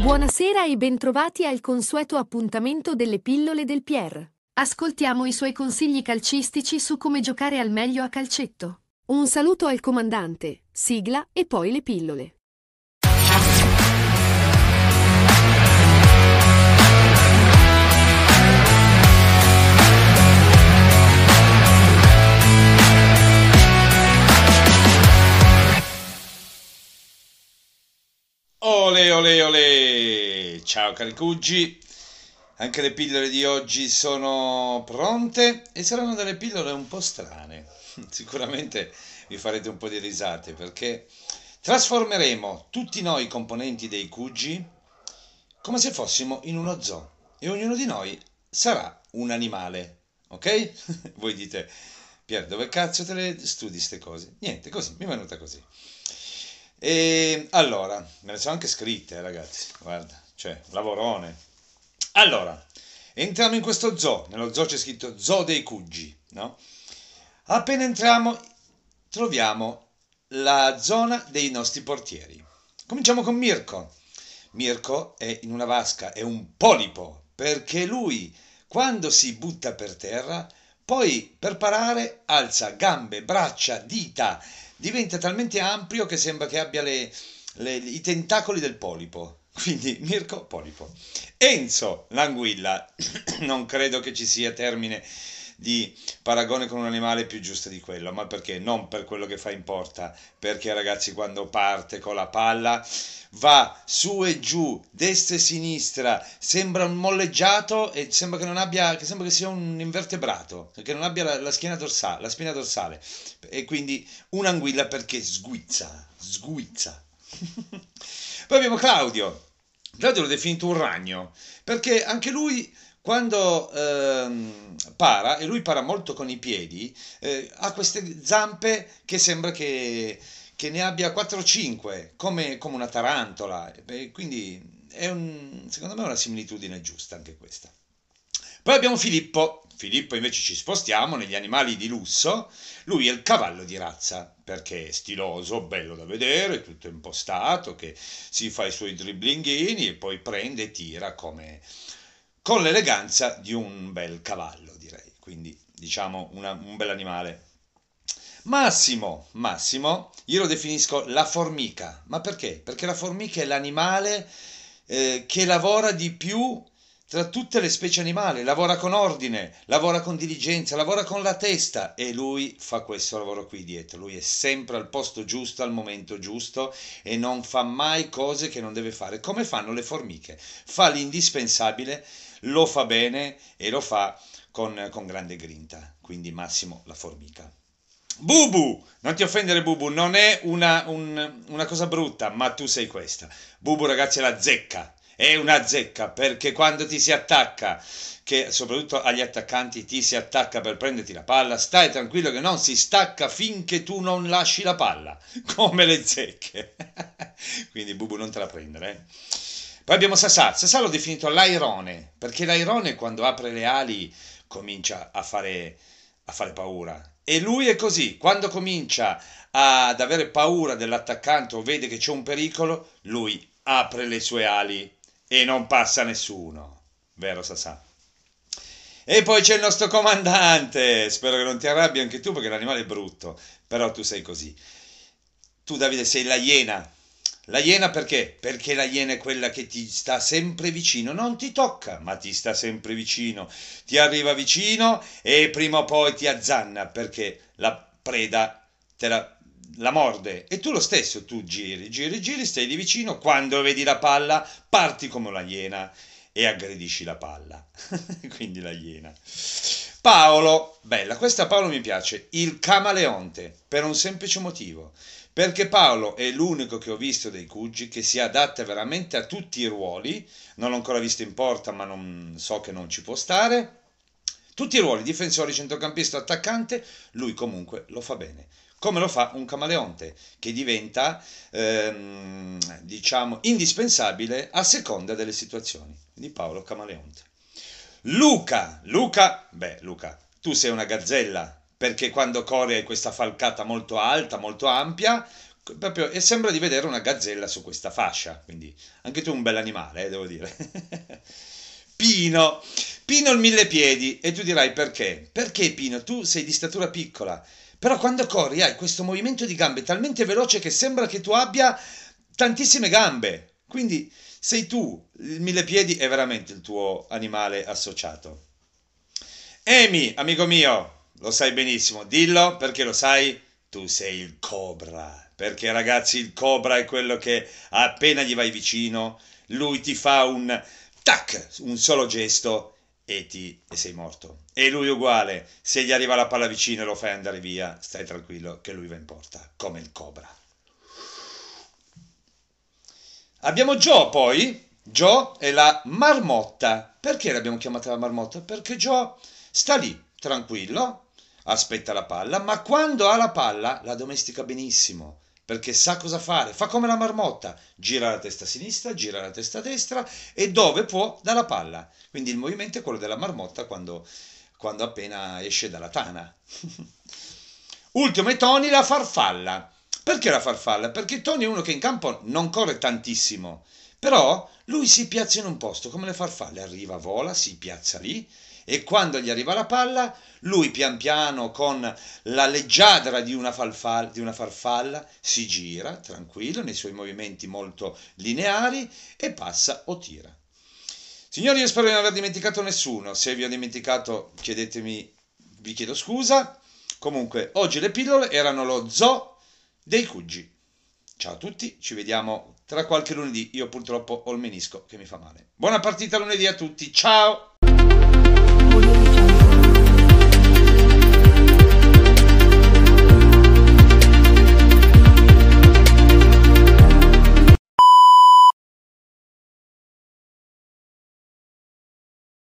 Buonasera e bentrovati al consueto appuntamento delle pillole del Pier. Ascoltiamo i suoi consigli calcistici su come giocare al meglio a calcetto. Un saluto al comandante, sigla e poi le pillole. Ole ole ole! Ciao cari cuggi, anche le pillole di oggi sono pronte e saranno delle pillole un po' strane. Sicuramente vi farete un po' di risate perché trasformeremo tutti noi componenti dei cuggi come se fossimo in uno zoo e ognuno di noi sarà un animale, ok? Voi dite, Pier, dove cazzo te le studi ste cose? Niente, così, mi è venuta così. E allora, me le sono anche scritte, ragazzi. Guarda, cioè, lavorone. Allora, entriamo in questo zoo. Nello zoo c'è scritto Zoo dei Cuggi, no? Appena entriamo, troviamo la zona dei nostri portieri. Cominciamo con Mirko. Mirko è in una vasca, è un polipo, perché lui, quando si butta per terra, poi per parare alza gambe, braccia, dita, diventa talmente ampio che sembra che abbia le- le- i tentacoli del polipo. Quindi Mirko Polipo. Enzo, l'anguilla. non credo che ci sia termine di paragone con un animale più giusto di quello, ma perché? Non per quello che fa in porta, perché ragazzi quando parte con la palla va su e giù, destra e sinistra, sembra un molleggiato e sembra che non abbia, che sembra che sia un invertebrato, che non abbia la, la schiena dorsale, la spina dorsale, e quindi un'anguilla perché sguizza, sguizza. Poi abbiamo Claudio. Claudio l'ho definito un ragno, perché anche lui quando ehm, para, e lui para molto con i piedi, eh, ha queste zampe che sembra che, che ne abbia 4 o 5, come, come una tarantola. E quindi è un, secondo me è una similitudine giusta anche questa. Poi abbiamo Filippo. Filippo invece ci spostiamo negli animali di lusso. Lui è il cavallo di razza perché è stiloso, bello da vedere, tutto impostato, che si fa i suoi dribblinghini e poi prende e tira come con l'eleganza di un bel cavallo, direi. Quindi diciamo una- un bel animale. Massimo, Massimo, io lo definisco la formica. Ma perché? Perché la formica è l'animale eh, che lavora di più tra tutte le specie animali, lavora con ordine, lavora con diligenza, lavora con la testa e lui fa questo lavoro qui dietro. Lui è sempre al posto giusto, al momento giusto e non fa mai cose che non deve fare, come fanno le formiche. Fa l'indispensabile, lo fa bene e lo fa con, con grande grinta. Quindi Massimo la formica. Bubu, non ti offendere Bubu, non è una, un- una cosa brutta, ma tu sei questa. Bubu ragazzi è la zecca, è una zecca perché quando ti si attacca, che soprattutto agli attaccanti ti si attacca per prenderti la palla, stai tranquillo che non si stacca finché tu non lasci la palla, come le zecche. Quindi Bubu non te la prendere. eh. Poi abbiamo Sassà, Sassà l'ho definito l'airone, perché l'airone quando apre le ali comincia a fare, a fare paura. E lui è così, quando comincia ad avere paura dell'attaccante o vede che c'è un pericolo, lui apre le sue ali e non passa nessuno. Vero Sassà? E poi c'è il nostro comandante, spero che non ti arrabbi anche tu perché l'animale è brutto, però tu sei così. Tu Davide sei la iena. La iena perché? Perché la iena è quella che ti sta sempre vicino, non ti tocca, ma ti sta sempre vicino. Ti arriva vicino e prima o poi ti azzanna perché la preda te la, la morde. E tu lo stesso, tu giri, giri, giri, stai lì vicino, quando vedi la palla parti come la iena e aggredisci la palla. Quindi la iena. Paolo, bella, questa Paolo mi piace, il camaleonte, per un semplice motivo. Perché Paolo è l'unico che ho visto dei Cuggi che si adatta veramente a tutti i ruoli, non l'ho ancora visto in porta, ma non so che non ci può stare. Tutti i ruoli, difensore, centrocampista, attaccante, lui comunque lo fa bene. Come lo fa un camaleonte, che diventa, ehm, diciamo, indispensabile a seconda delle situazioni. Di Paolo Camaleonte. Luca, Luca, beh, Luca, tu sei una gazzella, perché quando corri hai questa falcata molto alta, molto ampia, proprio, e sembra di vedere una gazzella su questa fascia, quindi anche tu un bel animale, eh, devo dire. Pino, Pino il mille piedi, e tu dirai perché? Perché Pino? Tu sei di statura piccola, però quando corri hai questo movimento di gambe talmente veloce che sembra che tu abbia tantissime gambe, quindi sei tu, il mille piedi è veramente il tuo animale associato. Amy, amico mio, lo sai benissimo, dillo perché lo sai, tu sei il cobra. Perché ragazzi, il cobra è quello che appena gli vai vicino, lui ti fa un tac, un solo gesto e, ti, e sei morto. E lui uguale, se gli arriva la palla vicino e lo fai andare via, stai tranquillo che lui va in porta, come il cobra. Abbiamo Joe poi. Joe è la marmotta. Perché l'abbiamo chiamata la marmotta? Perché Joe sta lì, tranquillo, aspetta la palla, ma quando ha la palla la domestica benissimo, perché sa cosa fare. Fa come la marmotta, gira la testa a sinistra, gira la testa a destra e dove può dà la palla. Quindi il movimento è quello della marmotta quando, quando appena esce dalla tana. Ultimo è Tony la farfalla. Perché la farfalla? Perché Tony è uno che in campo non corre tantissimo, però lui si piazza in un posto come le farfalle, arriva, vola, si piazza lì e quando gli arriva la palla, lui pian piano con la leggiadra di una, farfalla, di una farfalla si gira tranquillo nei suoi movimenti molto lineari e passa o tira. Signori, io spero di non aver dimenticato nessuno. Se vi ho dimenticato, chiedetemi, vi chiedo scusa. Comunque, oggi le pillole erano lo zoo dei Cuggi. Ciao a tutti, ci vediamo tra qualche lunedì. Io purtroppo ho il menisco che mi fa male. Buona partita lunedì a tutti, ciao!